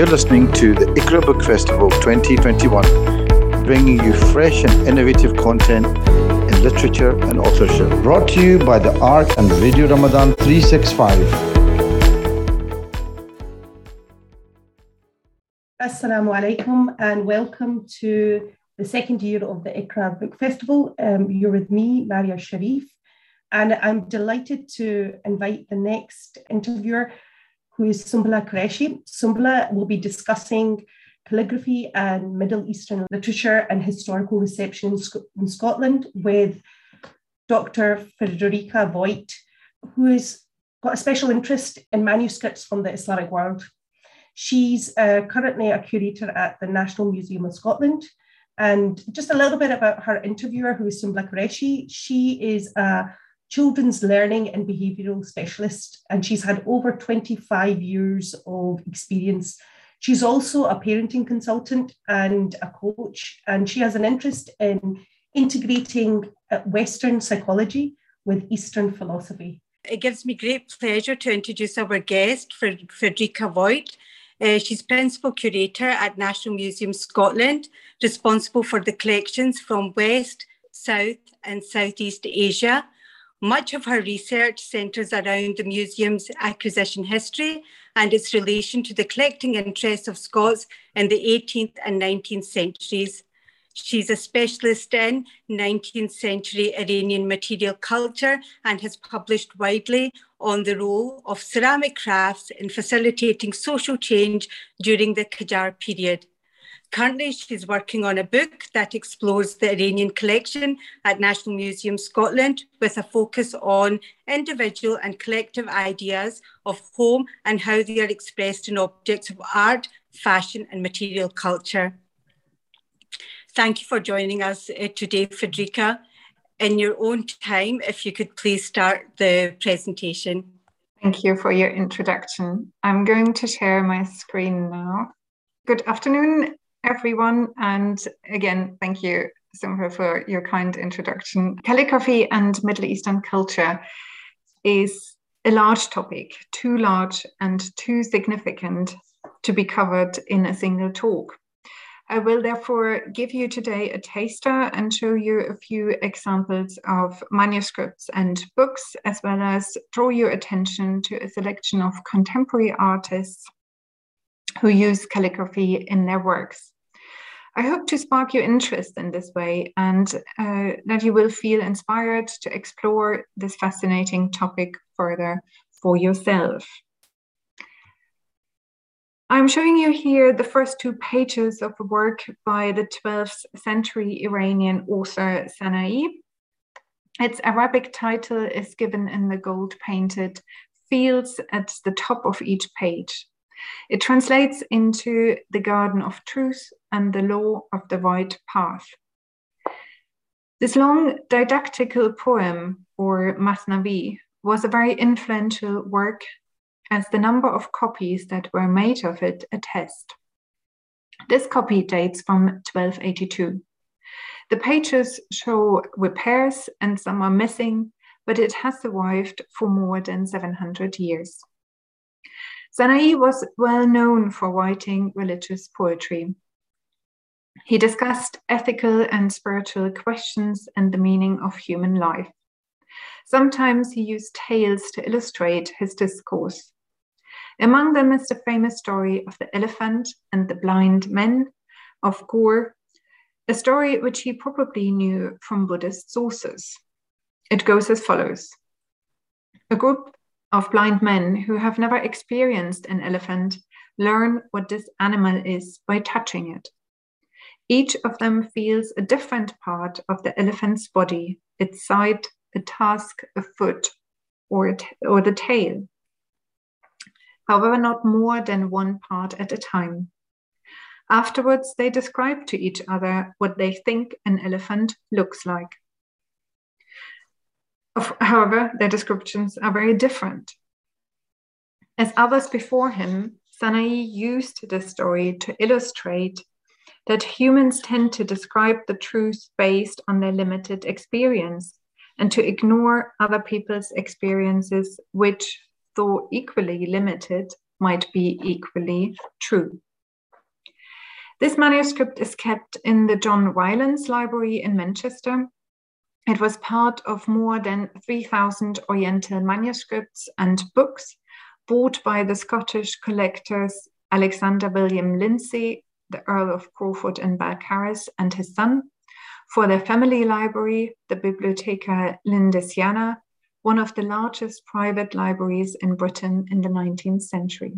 You're listening to the Iqra Book Festival 2021, bringing you fresh and innovative content in literature and authorship. Brought to you by the Ark and Radio Ramadan 365. Assalamu alaikum and welcome to the second year of the Iqra Book Festival. Um, you're with me, Maria Sharif, and I'm delighted to invite the next interviewer, who is Sumbla Qureshi. Sumbla will be discussing calligraphy and Middle Eastern literature and historical reception in, Sc- in Scotland with Dr. Friederike Voigt, who has got a special interest in manuscripts from the Islamic world. She's uh, currently a curator at the National Museum of Scotland. And just a little bit about her interviewer, who is Sumbla Qureshi. She is a children's learning and behavioural specialist, and she's had over 25 years of experience. She's also a parenting consultant and a coach, and she has an interest in integrating uh, Western psychology with Eastern philosophy. It gives me great pleasure to introduce our guest, Friederike Voigt. Uh, she's Principal Curator at National Museum Scotland, responsible for the collections from West, South, and Southeast Asia much of her research centres around the museum's acquisition history and its relation to the collecting interests of Scots in the 18th and 19th centuries. She's a specialist in 19th century Iranian material culture and has published widely on the role of ceramic crafts in facilitating social change during the Qajar period. Currently, she's working on a book that explores the Iranian collection at National Museum Scotland with a focus on individual and collective ideas of home and how they are expressed in objects of art, fashion, and material culture. Thank you for joining us uh, today, Friederike. In your own time, if you could please start the presentation. Thank you for your introduction. I'm going to share my screen now. Good afternoon, everyone. And again, thank you, Sumbula, for your kind introduction. Calligraphy and Middle Eastern culture is a large topic, too large and too significant to be covered in a single talk. I will therefore give you today a taster and show you a few examples of manuscripts and books, as well as draw your attention to a selection of contemporary artists who use calligraphy in their works. I hope to spark your interest in this way and uh, that you will feel inspired to explore this fascinating topic further for yourself. I'm showing you here the first two pages of a work by the 12th century Iranian author Sanai. Its Arabic title is given in the gold painted fields at the top of each page. It translates into the garden of truth and the law of the right path. This long didactical poem, or Masnavi, was a very influential work as the number of copies that were made of it attest. This copy dates from 1282. The pages show repairs and some are missing, but it has survived for more than 700 years. Sanai was well known for writing religious poetry. He discussed ethical and spiritual questions and the meaning of human life. Sometimes he used tales to illustrate his discourse. Among them is the famous story of the elephant and the blind men of Ghor, a story which he probably knew from Buddhist sources. It goes as follows A group of blind men who have never experienced an elephant learn what this animal is by touching it. Each of them feels a different part of the elephant's body, its side, a tusk, a foot, or, or the tail. However, not more than one part at a time. Afterwards, they describe to each other what they think an elephant looks like. However, their descriptions are very different. As others before him, Sanai used this story to illustrate that humans tend to describe the truth based on their limited experience and to ignore other people's experiences, which, though equally limited, might be equally true. This manuscript is kept in the John Rylands Library in Manchester. It was part of more than 3,000 Oriental manuscripts and books bought by the Scottish collectors Alexander William Lindsay, the Earl of Crawford and Balcarres, and his son, for their family library, the Bibliotheca Lindesiana, one of the largest private libraries in Britain in the 19th century.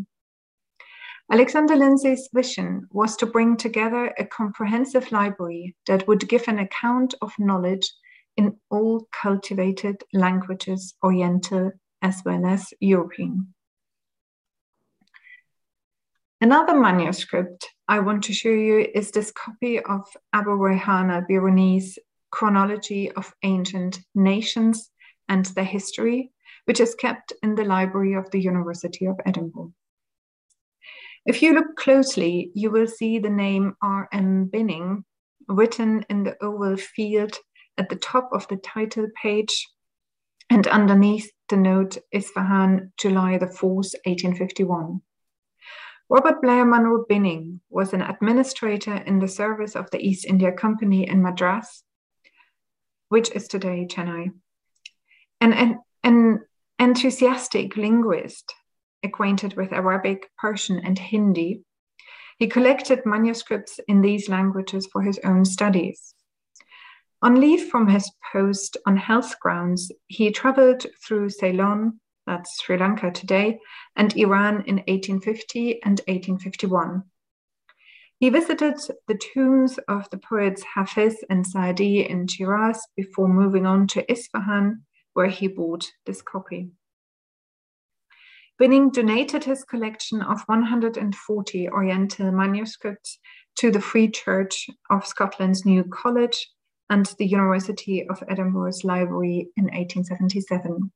Alexander Lindsay's vision was to bring together a comprehensive library that would give an account of knowledge in all cultivated languages, Oriental as well as European. Another manuscript I want to show you is this copy of Abu Rayhan al-Biruni's Chronology of Ancient Nations and Their History, which is kept in the library of the University of Edinburgh. If you look closely, you will see the name R.M. Binning written in the oval field at the top of the title page and underneath the note Isfahan, July the 4th, 1851. Robert Blair Munro Binning was an administrator in the service of the East India Company in Madras, which is today Chennai. An, an, an enthusiastic linguist acquainted with Arabic, Persian, and Hindi, he collected manuscripts in these languages for his own studies. On leave from his post on health grounds, he traveled through Ceylon, that's Sri Lanka today, and Iran in 1850 and 1851. He visited the tombs of the poets Hafiz and Saadi in Shiraz before moving on to Isfahan, where he bought this copy. Binning donated his collection of 140 Oriental manuscripts to the Free Church of Scotland's New College and the University of Edinburgh's library in 1877.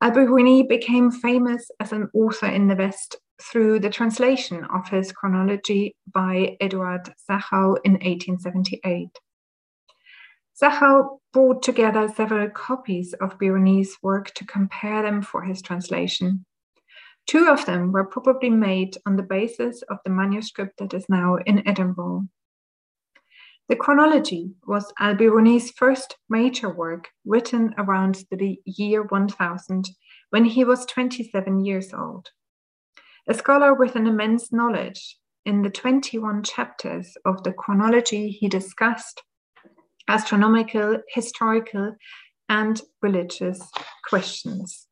Al-Biruni became famous as an author in the West through the translation of his chronology by Eduard Sachau in 1878. Sachau brought together several copies of Biruni's work to compare them for his translation. Two of them were probably made on the basis of the manuscript that is now in Edinburgh. The chronology was al-Biruni's first major work written around the year 1000 when he was 27 years old. A scholar with an immense knowledge, in the 21 chapters of the chronology he discussed astronomical, historical, and religious questions.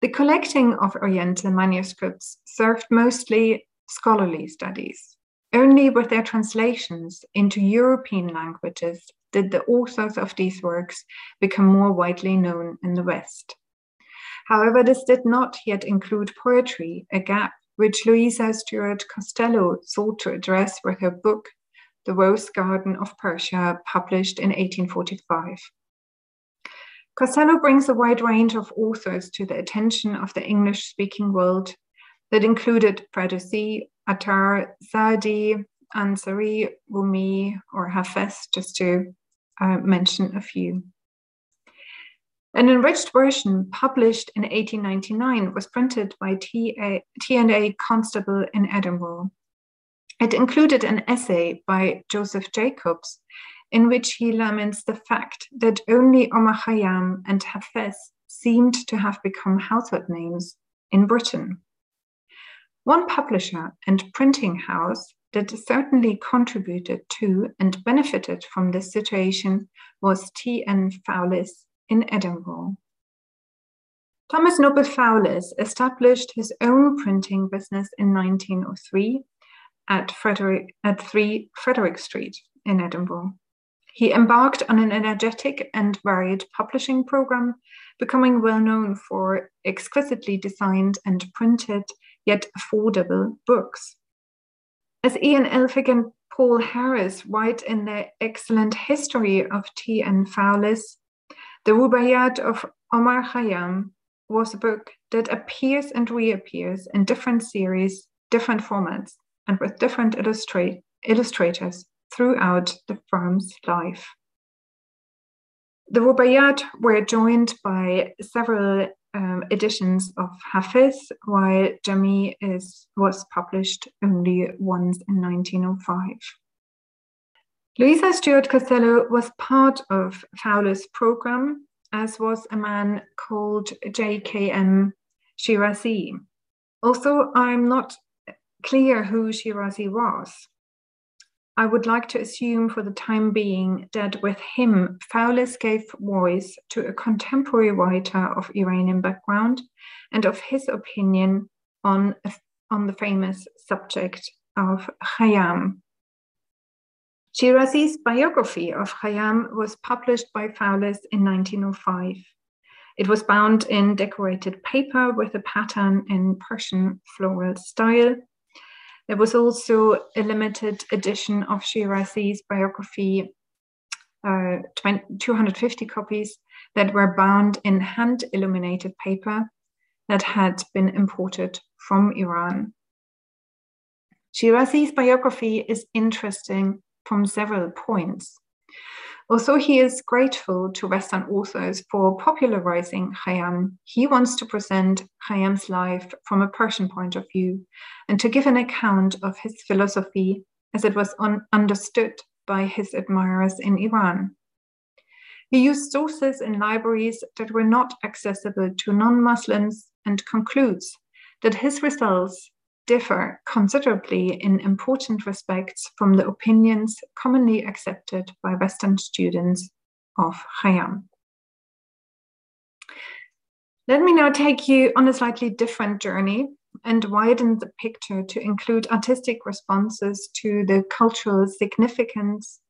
The collecting of Oriental manuscripts served mostly scholarly studies. Only with their translations into European languages did the authors of these works become more widely known in the West. However, this did not yet include poetry, a gap which Louisa Stuart Costello sought to address with her book, The Rose Garden of Persia, published in 1845. Costello brings a wide range of authors to the attention of the English speaking world that included Ferdowsi, Attar, Saadi, Ansari, Rumi, or Hafez, just to uh, mention a few. An enriched version published in 1899 was printed by T&A Constable in Edinburgh. It included an essay by Joseph Jacobs in which he laments the fact that only Omar Khayyam and Hafez seemed to have become household names in Britain. One publisher and printing house that certainly contributed to and benefited from this situation was T.N. Foulis in Edinburgh. Thomas Noble Foulis established his own printing business in 1903 at, Frederick, at 3 Frederick Street in Edinburgh. He embarked on an energetic and varied publishing program, becoming well known for exquisitely designed and printed yet affordable books. As Ian Elfick and Paul Harris write in their excellent history of T.N. Foulis, the Rubaiyat of Omar Khayyam was a book that appears and reappears in different series, different formats, and with different illustrators throughout the firm's life. The Rubaiyat were joined by several um, editions of Hafiz, while Jami is, was published only once in 1905. Louisa Stuart Costello was part of Fowler's program, as was a man called J.K.M. Shirazi. Also, I'm not clear who Shirazi was. I would like to assume for the time being that with him, Foulis gave voice to a contemporary writer of Iranian background and of his opinion on, on the famous subject of Khayyam. Shirazi's biography of Khayyam was published by Foulis in 1905. It was bound in decorated paper with a pattern in Persian floral style there was also a limited edition of Shirazi's biography, uh, 20, 250 copies that were bound in hand illuminated paper that had been imported from Iran. Shirazi's biography is interesting from several points. Although he is grateful to Western authors for popularizing Khayyam, he wants to present Khayyam's life from a Persian point of view and to give an account of his philosophy as it was un- understood by his admirers in Iran. He used sources in libraries that were not accessible to non Muslims and concludes that his results differ considerably in important respects from the opinions commonly accepted by Western students of Khayyam. Let me now take you on a slightly different journey and widen the picture to include artistic responses to the cultural significance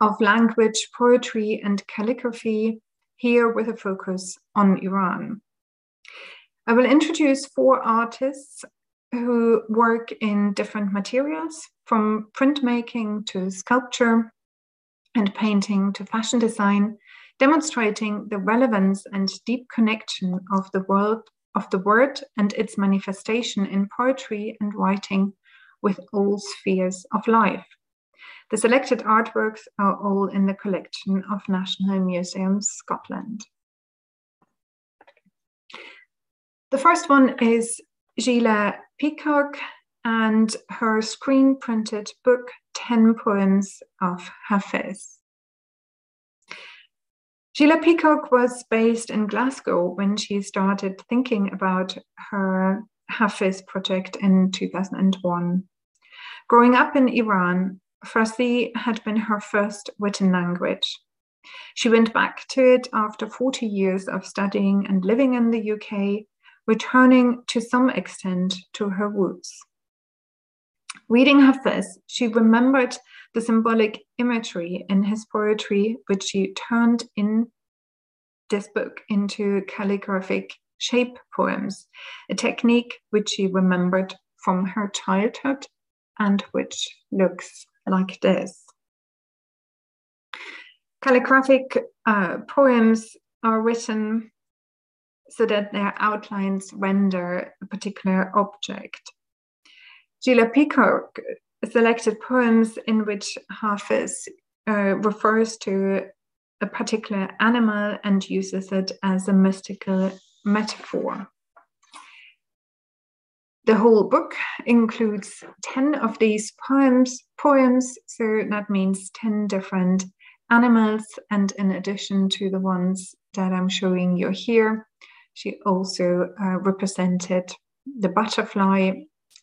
of language, poetry, and calligraphy, here with a focus on Iran. I will introduce four artists who work in different materials, from printmaking to sculpture and painting to fashion design, demonstrating the relevance and deep connection of the world of the word and its manifestation in poetry and writing with all spheres of life. The selected artworks are all in the collection of National Museums Scotland. The first one is Gila Peacock and her screen printed book, 10 Poems of Hafiz. Sheila Peacock was based in Glasgow when she started thinking about her Hafiz project in 2001. Growing up in Iran, Farsi had been her first written language. She went back to it after 40 years of studying and living in the UK returning to some extent to her roots. Reading Hafiz, she remembered the symbolic imagery in his poetry, which she turned in this book into calligraphic shape poems, a technique which she remembered from her childhood and which looks like this. Calligraphic uh, poems are written so that their outlines render a particular object. Gila Peacock selected poems in which Hafiz uh, refers to a particular animal and uses it as a mystical metaphor. The whole book includes 10 of these poems, poems, so that means 10 different animals, and in addition to the ones that I'm showing you here, she also uh, represented the butterfly,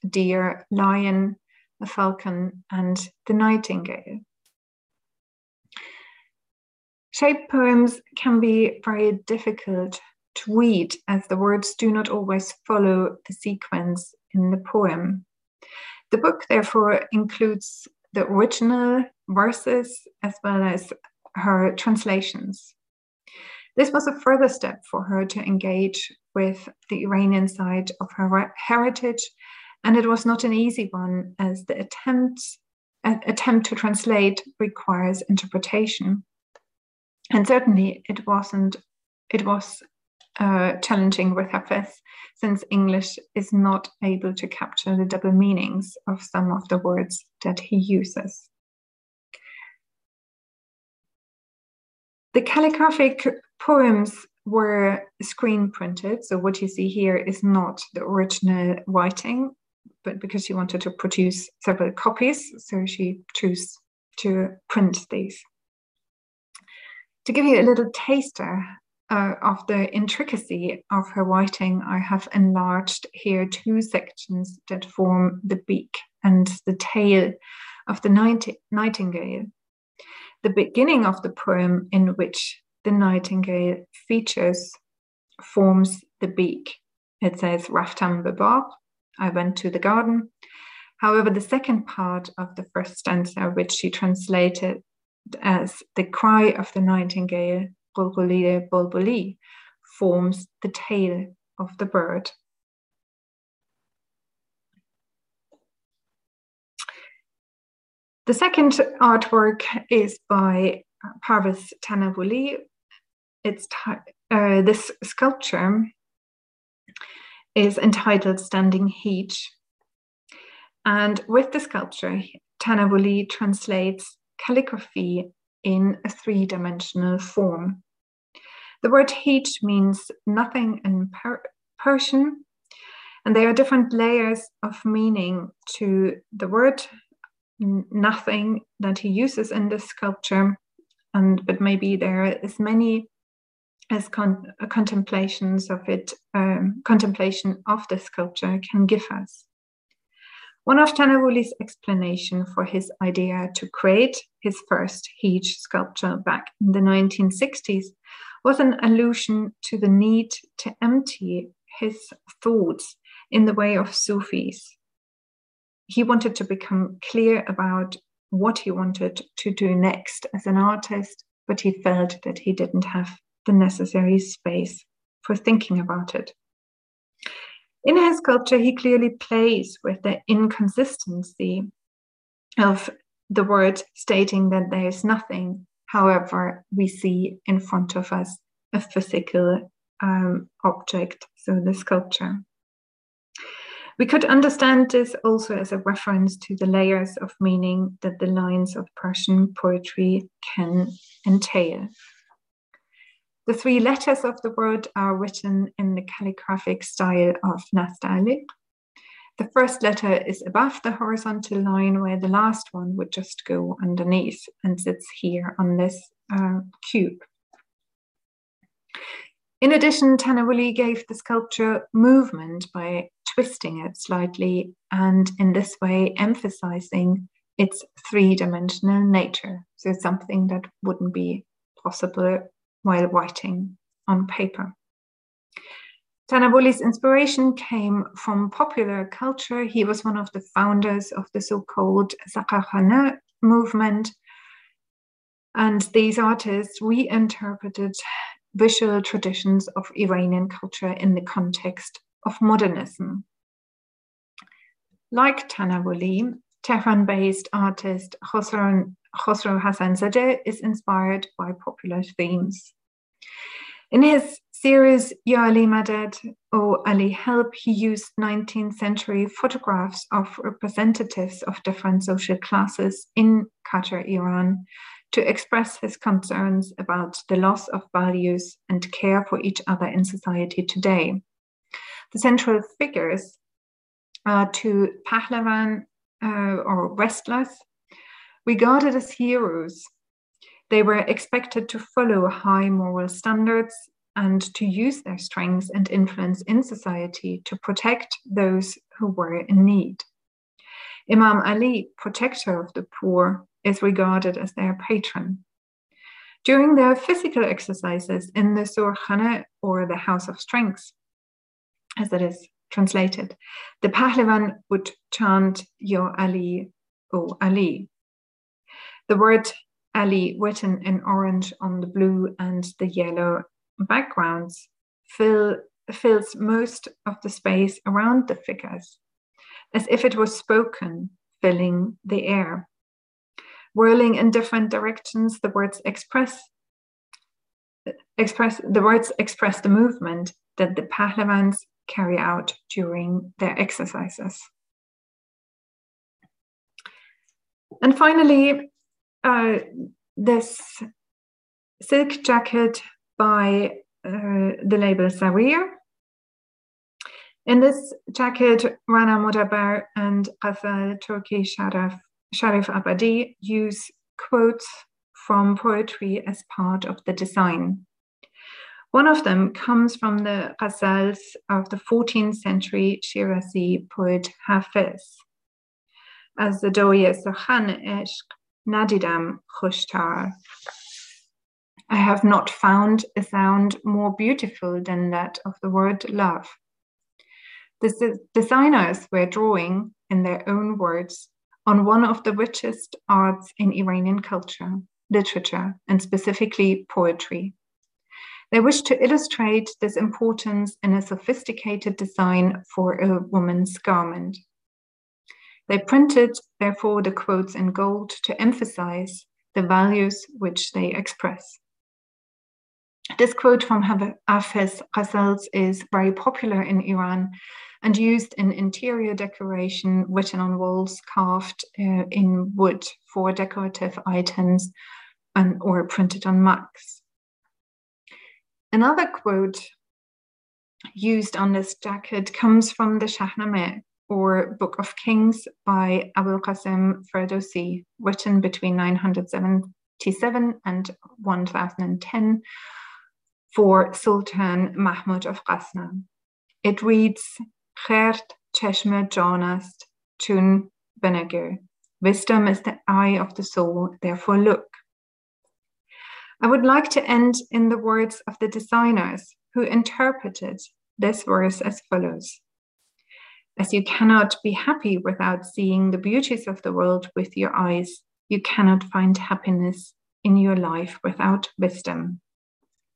deer, lion, the falcon, and the nightingale. Shape poems can be very difficult to read as the words do not always follow the sequence in the poem. The book, therefore, includes the original verses as well as her translations. This was a further step for her to engage with the Iranian side of her heritage, and it was not an easy one as the attempt, attempt to translate requires interpretation. And certainly it wasn't, it was uh, challenging with Hafiz since English is not able to capture the double meanings of some of the words that he uses. The calligraphic poems were screen printed. So what you see here is not the original writing, but because she wanted to produce several copies, so she chose to print these. To give you a little taster uh, of the intricacy of her writing, I have enlarged here two sections that form the beak and the tail of the night- nightingale. The beginning of the poem, in which the nightingale features, forms the beak. It says, Raftam Babab, I went to the garden. However, the second part of the first stanza, which she translated as the cry of the nightingale, Bulbuli Bulbuli, forms the tail of the bird. The second artwork is by Parviz Tanavoli. It's uh, this sculpture is entitled Standing Heech. And with the sculpture, Tanavoli translates calligraphy in a three dimensional form. The word heech means nothing in per- Persian, and there are different layers of meaning to the word nothing that he uses in this sculpture, and but maybe there is many as con- contemplations of it, um, contemplation of the sculpture can give us. One of Tanavoli's explanation for his idea to create his first huge sculpture back in the 1960s was an allusion to the need to empty his thoughts in the way of Sufis. He wanted to become clear about what he wanted to do next as an artist, but he felt that he didn't have the necessary space for thinking about it. In his sculpture, he clearly plays with the inconsistency of the word stating that there is nothing. However, we see in front of us a physical um, object, so the sculpture. We could understand this also as a reference to the layers of meaning that the lines of Persian poetry can entail. The three letters of the word are written in the calligraphic style of Nastaliq. The first letter is above the horizontal line, where the last one would just go underneath and sits here on this uh, cube. In addition, Tanavoli gave the sculpture movement by twisting it slightly and in this way emphasizing its three dimensional nature. So, something that wouldn't be possible while writing on paper. Tanavoli's inspiration came from popular culture. He was one of the founders of the so called Saqqakhaneh movement. And these artists reinterpreted visual traditions of Iranian culture in the context of modernism. Like Tanavoli, Tehran based artist Khosrow Khosrow Hassanzadeh is inspired by popular themes. In his series Ya Ali Madad or Ali Help, he used 19th century photographs of representatives of different social classes in Qajar, Iran, to express his concerns about the loss of values and care for each other in society today. The central figures are two Pahlavan uh, or wrestlers regarded as heroes. They were expected to follow high moral standards and to use their strengths and influence in society to protect those who were in need. Imam Ali, protector of the poor, is regarded as their patron. During their physical exercises in the Zurkhaneh or the House of Strength, as it is translated, the Pahlavan would chant Yo Ali, O Ali, the word Ali, written in orange on the blue and the yellow backgrounds, fill, fills most of the space around the figures, as if it was spoken, filling the air. Whirling in different directions, the words express express the words express the movement that the Pahlavans carry out during their exercises. And finally, uh, this silk jacket by uh, the label Sarir. In this jacket, Rana Modabar and Ghazal Turki Sharif, Sharif Abadi use quotes from poetry as part of the design. One of them comes from the ghazals of the 14th century Shirazi poet Hafiz. As the Doye Sokhan Eshq Nadidam Khushtar. I have not found a sound more beautiful than that of the word love. The designers were drawing, in their own words, on one of the richest arts in Iranian culture, literature, and specifically poetry. They wished to illustrate this importance in a sophisticated design for a woman's garment. They printed, therefore, the quotes in gold to emphasize the values which they express. This quote from Hafez Ghazals is very popular in Iran and used in interior decoration, written on walls, carved uh, in wood for decorative items, and, or printed on mugs. Another quote used on this jacket comes from the Shahnameh, or Book of Kings by Abul Qasim Ferdowsi, written between 977 and 1010 for Sultan Mahmud of Ghazna. It reads, Khert cheshme janast tun beneger. Wisdom is the eye of the soul, therefore look. I would like to end in the words of the designers who interpreted this verse as follows As you cannot be happy without seeing the beauties of the world with your eyes, you cannot find happiness in your life without wisdom.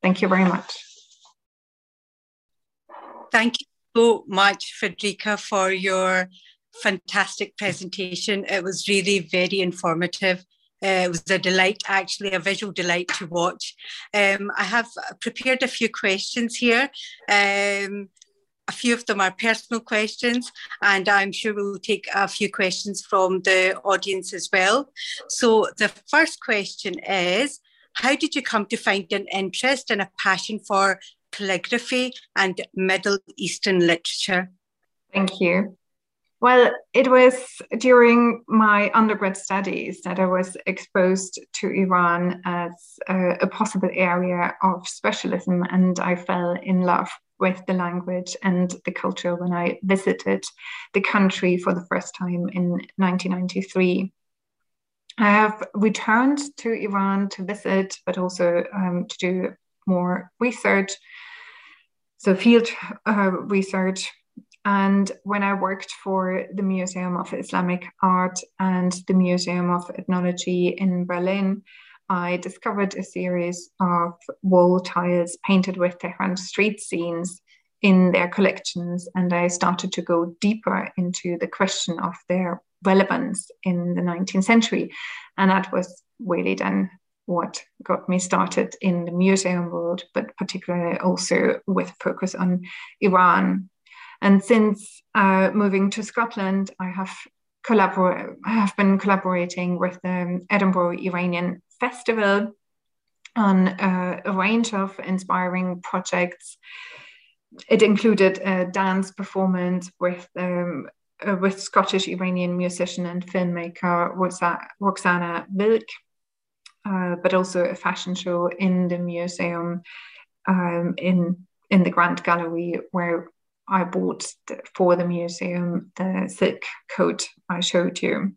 Thank you very much. Thank you so much, Friederike, for your fantastic presentation. It was really very informative. Uh, it was a delight, actually, a visual delight to watch. Um, I have prepared a few questions here. Um, a few of them are personal questions, and I'm sure we'll take a few questions from the audience as well. So, the first question is how did you come to find an interest and a passion for calligraphy and Middle Eastern literature? Thank you. Well, it was during my undergrad studies that I was exposed to Iran as a, a, possible area of specialism, and I fell in love with the language and the culture when I visited the country for the first time in 1993. I have returned to Iran to visit, but also um, to do more research, so field uh, research. And when I worked for the Museum of Islamic Art and the Museum of Ethnology in Berlin, I discovered a series of wall tiles painted with Tehran street scenes in their collections. And I started to go deeper into the question of their relevance in the 19th century. And that was really then what got me started in the museum world, but particularly also with focus on Iran. And since uh, moving to Scotland, I have. I have been collaborating with the Edinburgh Iranian Festival on uh, a range of inspiring projects. It included a dance performance with um, uh, with Scottish Iranian musician and filmmaker Roxana Vilk, uh, but also a fashion show in the museum um, in in the Grand Gallery where I bought the, for the museum the silk coat I showed you.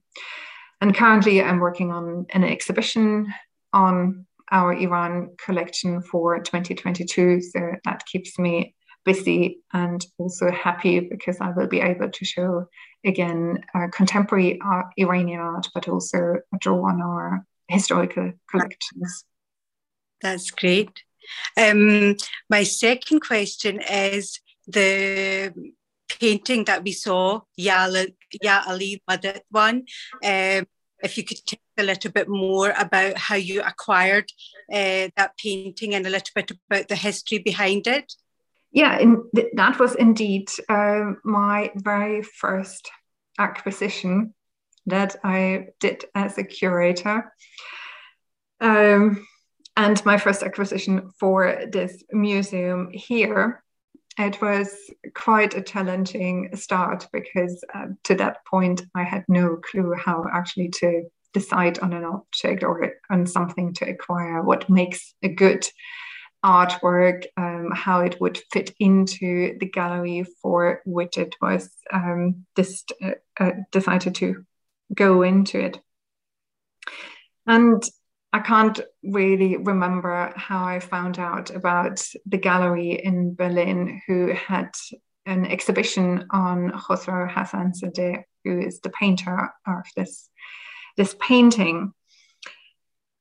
And currently, I'm working on an exhibition on our Iran collection for 2022. So that keeps me busy and also happy because I will be able to show again uh, contemporary art, Iranian art, but also draw on our historical collections. That's great. Um, my second question is the painting that we saw, Ya, ya Ali one. Um, if you could tell a little bit more about how you acquired uh, that painting and a little bit about the history behind it. Yeah, in, that was indeed uh, my very first acquisition that I did as a curator. Um, and my first acquisition for this museum here it was quite a challenging start because uh, to that point I had no clue how actually to decide on an object or on something to acquire, what makes a good artwork, um, how it would fit into the gallery for which it was um, just, uh, uh, decided to go into it. And I can't really remember how I found out about the gallery in Berlin who had an exhibition on Khosrow Hassan Zadeh, who is the painter of this, this painting.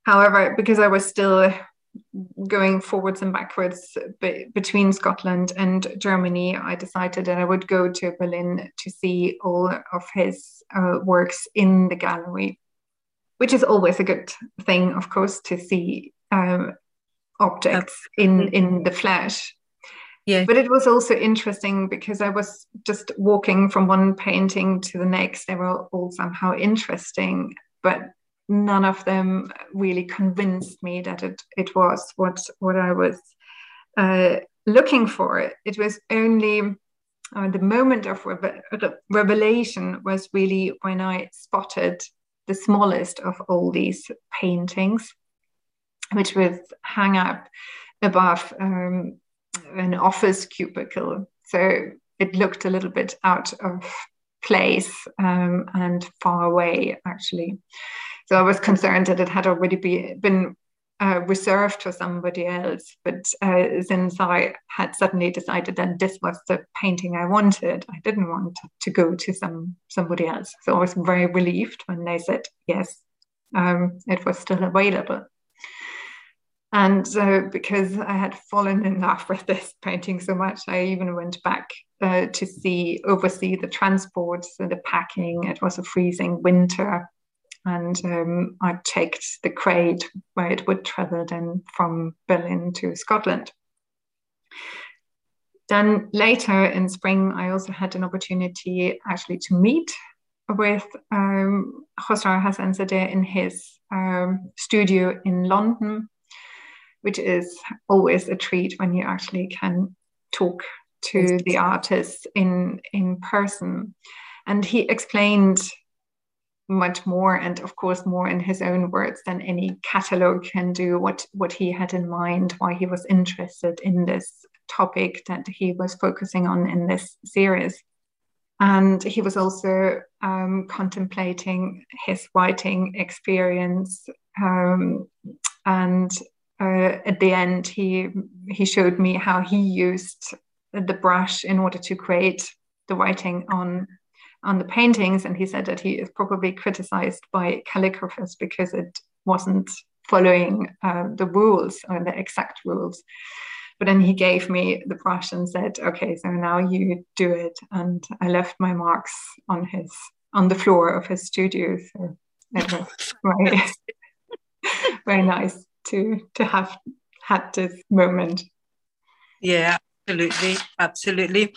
However, because I was still going forwards and backwards be, between Scotland and Germany, I decided that I would go to Berlin to see all of his uh, works in the gallery which is always a good thing, of course, to see um, objects in in the flesh. Yeah. But it was also interesting because I was just walking from one painting to the next. They were all somehow interesting, but none of them really convinced me that it, it was what what I was uh, looking for. It was only uh, the moment of revelation was really when I spotted the smallest of all these paintings, which was hung up above um, an office cubicle. So it looked a little bit out of place um, and far away, actually. So I was concerned that it had already be, been uh, reserved for somebody else. But uh, since I had suddenly decided that this was the painting I wanted, I didn't want to go to some somebody else. So I was very relieved when they said yes, um, it was still available. And uh, because I had fallen in love with this painting so much, I even went back uh, to see oversee the transports and the packing. It was a freezing winter and um, I checked the crate where it would travel then from Berlin to Scotland. Then later in spring, I also had an opportunity actually to meet with um, Khosrow Hassan in his um, studio in London, which is always a treat when you actually can talk to the artist in in person. And he explained much more and of course more in his own words than any catalog can do what what he had in mind why he was interested in this topic that he was focusing on in this series. And he was also um, contemplating his writing experience um, and uh, at the end he he showed me how he used the brush in order to create the writing on on the paintings, and he said that he is probably criticized by calligraphers because it wasn't following uh, the rules or the exact rules. But then he gave me the brush and said, "Okay, so now you do it." And I left my marks on his on the floor of his studio. So was very, very nice to to have had this moment. Yeah, absolutely, absolutely.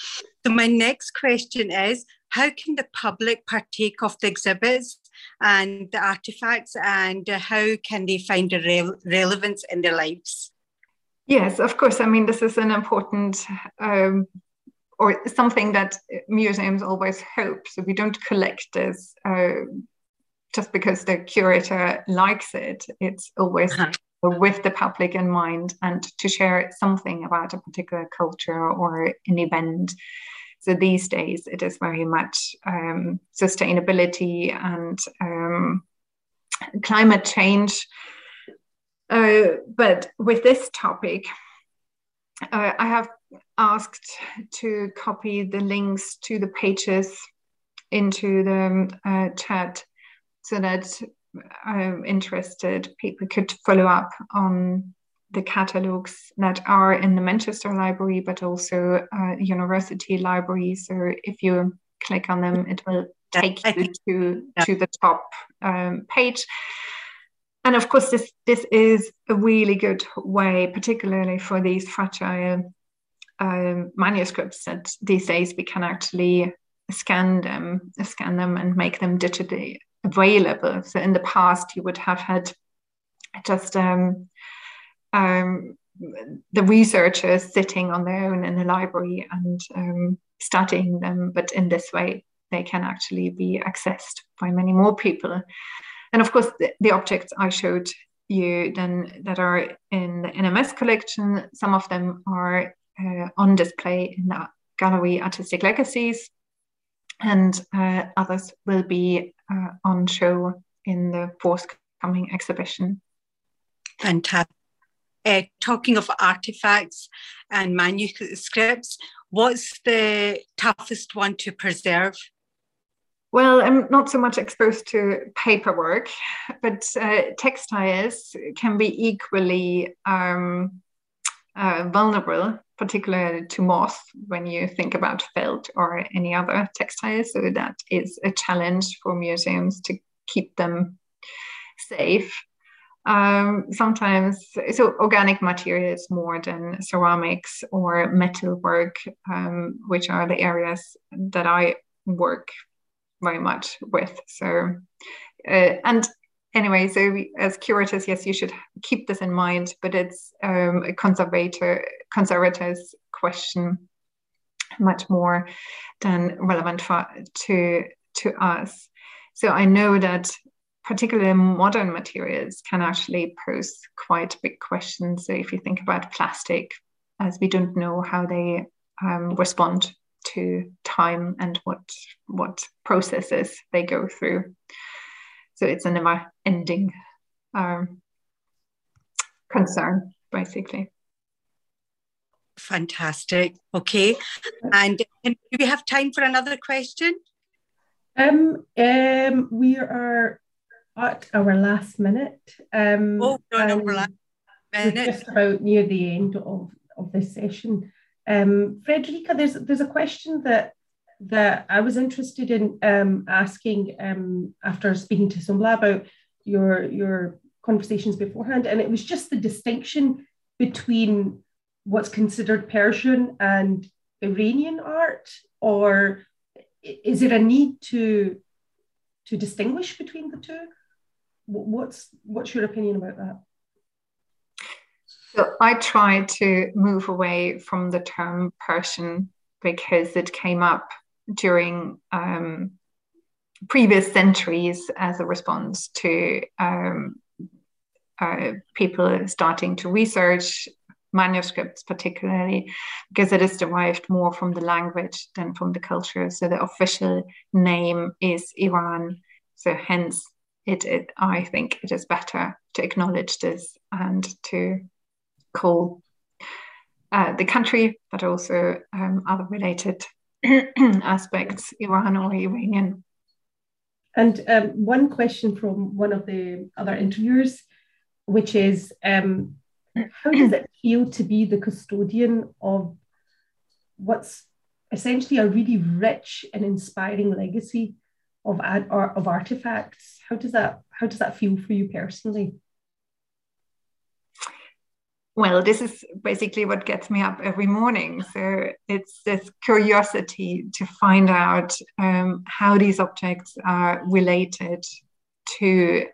So my next question is how can the public partake of the exhibits and the artifacts and how can they find a re- relevance in their lives? Yes, of course. I mean, this is an important um, or something that museums always hope. So we don't collect this uh, just because the curator likes it. It's always uh-huh. with the public in mind and to share something about a particular culture or an event so these days, it is very much um, sustainability and um, climate change. Uh, but with this topic, uh, I have asked to copy the links to the pages into the uh, chat so that um, interested people could follow up on the catalogs that are in the Manchester Library, but also uh, university libraries. So if you click on them, it will take you to, to the top um, page. And of course, this, this is a really good way, particularly for these fragile um, manuscripts that these days we can actually scan them, scan them and make them digitally available. So in the past, you would have had just um, um, the researchers sitting on their own in the library and um, studying them, but in this way, they can actually be accessed by many more people. And of course, the, the objects I showed you then that are in the NMS collection, some of them are uh, on display in the gallery Artistic Legacies, and uh, others will be uh, on show in the forthcoming exhibition. Fantastic. Uh, talking of artifacts and manuscripts, what's the toughest one to preserve? Well, I'm not so much exposed to paperwork, but uh, textiles can be equally um, uh, vulnerable, particularly to moth when you think about felt or any other textiles. So that is a challenge for museums to keep them safe. Um, sometimes, so organic materials more than ceramics or metalwork, um, which are the areas that I work very much with. So, uh, and anyway, so as curators, yes, you should keep this in mind, but it's um, a conservator, conservator's question much more than relevant for, to, to us. So I know that particularly modern materials can actually pose quite big questions. So if you think about plastic, as we don't know how they um, respond to time and what what processes they go through. So it's a never ending um, concern, basically. Fantastic. Okay. And do we have time for another question? Um, um, we are at our last minute. Um, oh, no, no, we're last minute. just about near the end of, of this session. Um, Friederike, there's there's a question that that I was interested in um, asking um, after speaking to Sumbula about your your conversations beforehand, and it was just the distinction between what's considered Persian and Iranian art, or is there a need to to distinguish between the two? What's what's your opinion about that? So I tried to move away from the term Persian because it came up during um, previous centuries as a response to um, uh, people starting to research manuscripts, particularly because it is derived more from the language than from the culture. So the official name is Iran. So hence, it, it I think it is better to acknowledge this and to call uh, the country, but also um, other related aspects, Iran or Iranian. And um, one question from one of the other interviewers, which is um, how does it feel to be the custodian of what's essentially a really rich and inspiring legacy of, of artifacts? How does that how does that feel for you personally? well, this is basically what gets me up every morning. So it's this curiosity to find out um, how these objects are related to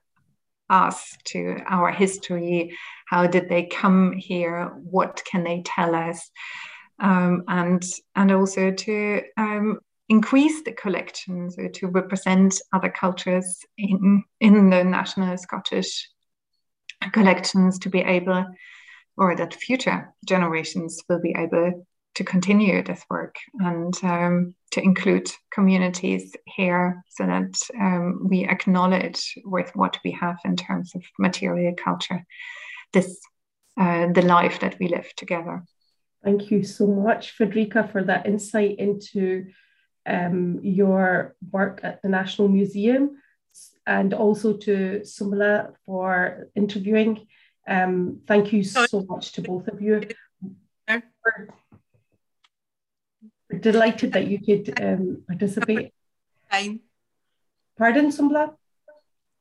us, to our history. How did they come here? What can they tell us? Um, and and also to um, increase the collection, so to represent other cultures in in the national Scottish collections, to be able or that future generations will be able to continue this work and um, to include communities here so that um, we acknowledge with what we have in terms of material culture this uh, the life that we live together. Thank you so much Friederike for that insight into um, your work at the national museum and also to Sumbula for interviewing um, thank you so much to both of you. We're, we're delighted that you could um, participate. Time. Pardon, Sumbula?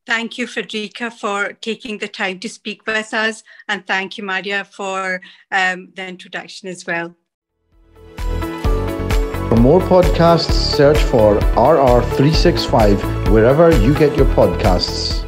Thank you, Friederike, for taking the time to speak with us. And thank you, Maria, for um, the introduction as well. More podcasts, search for RR365 wherever you get your podcasts.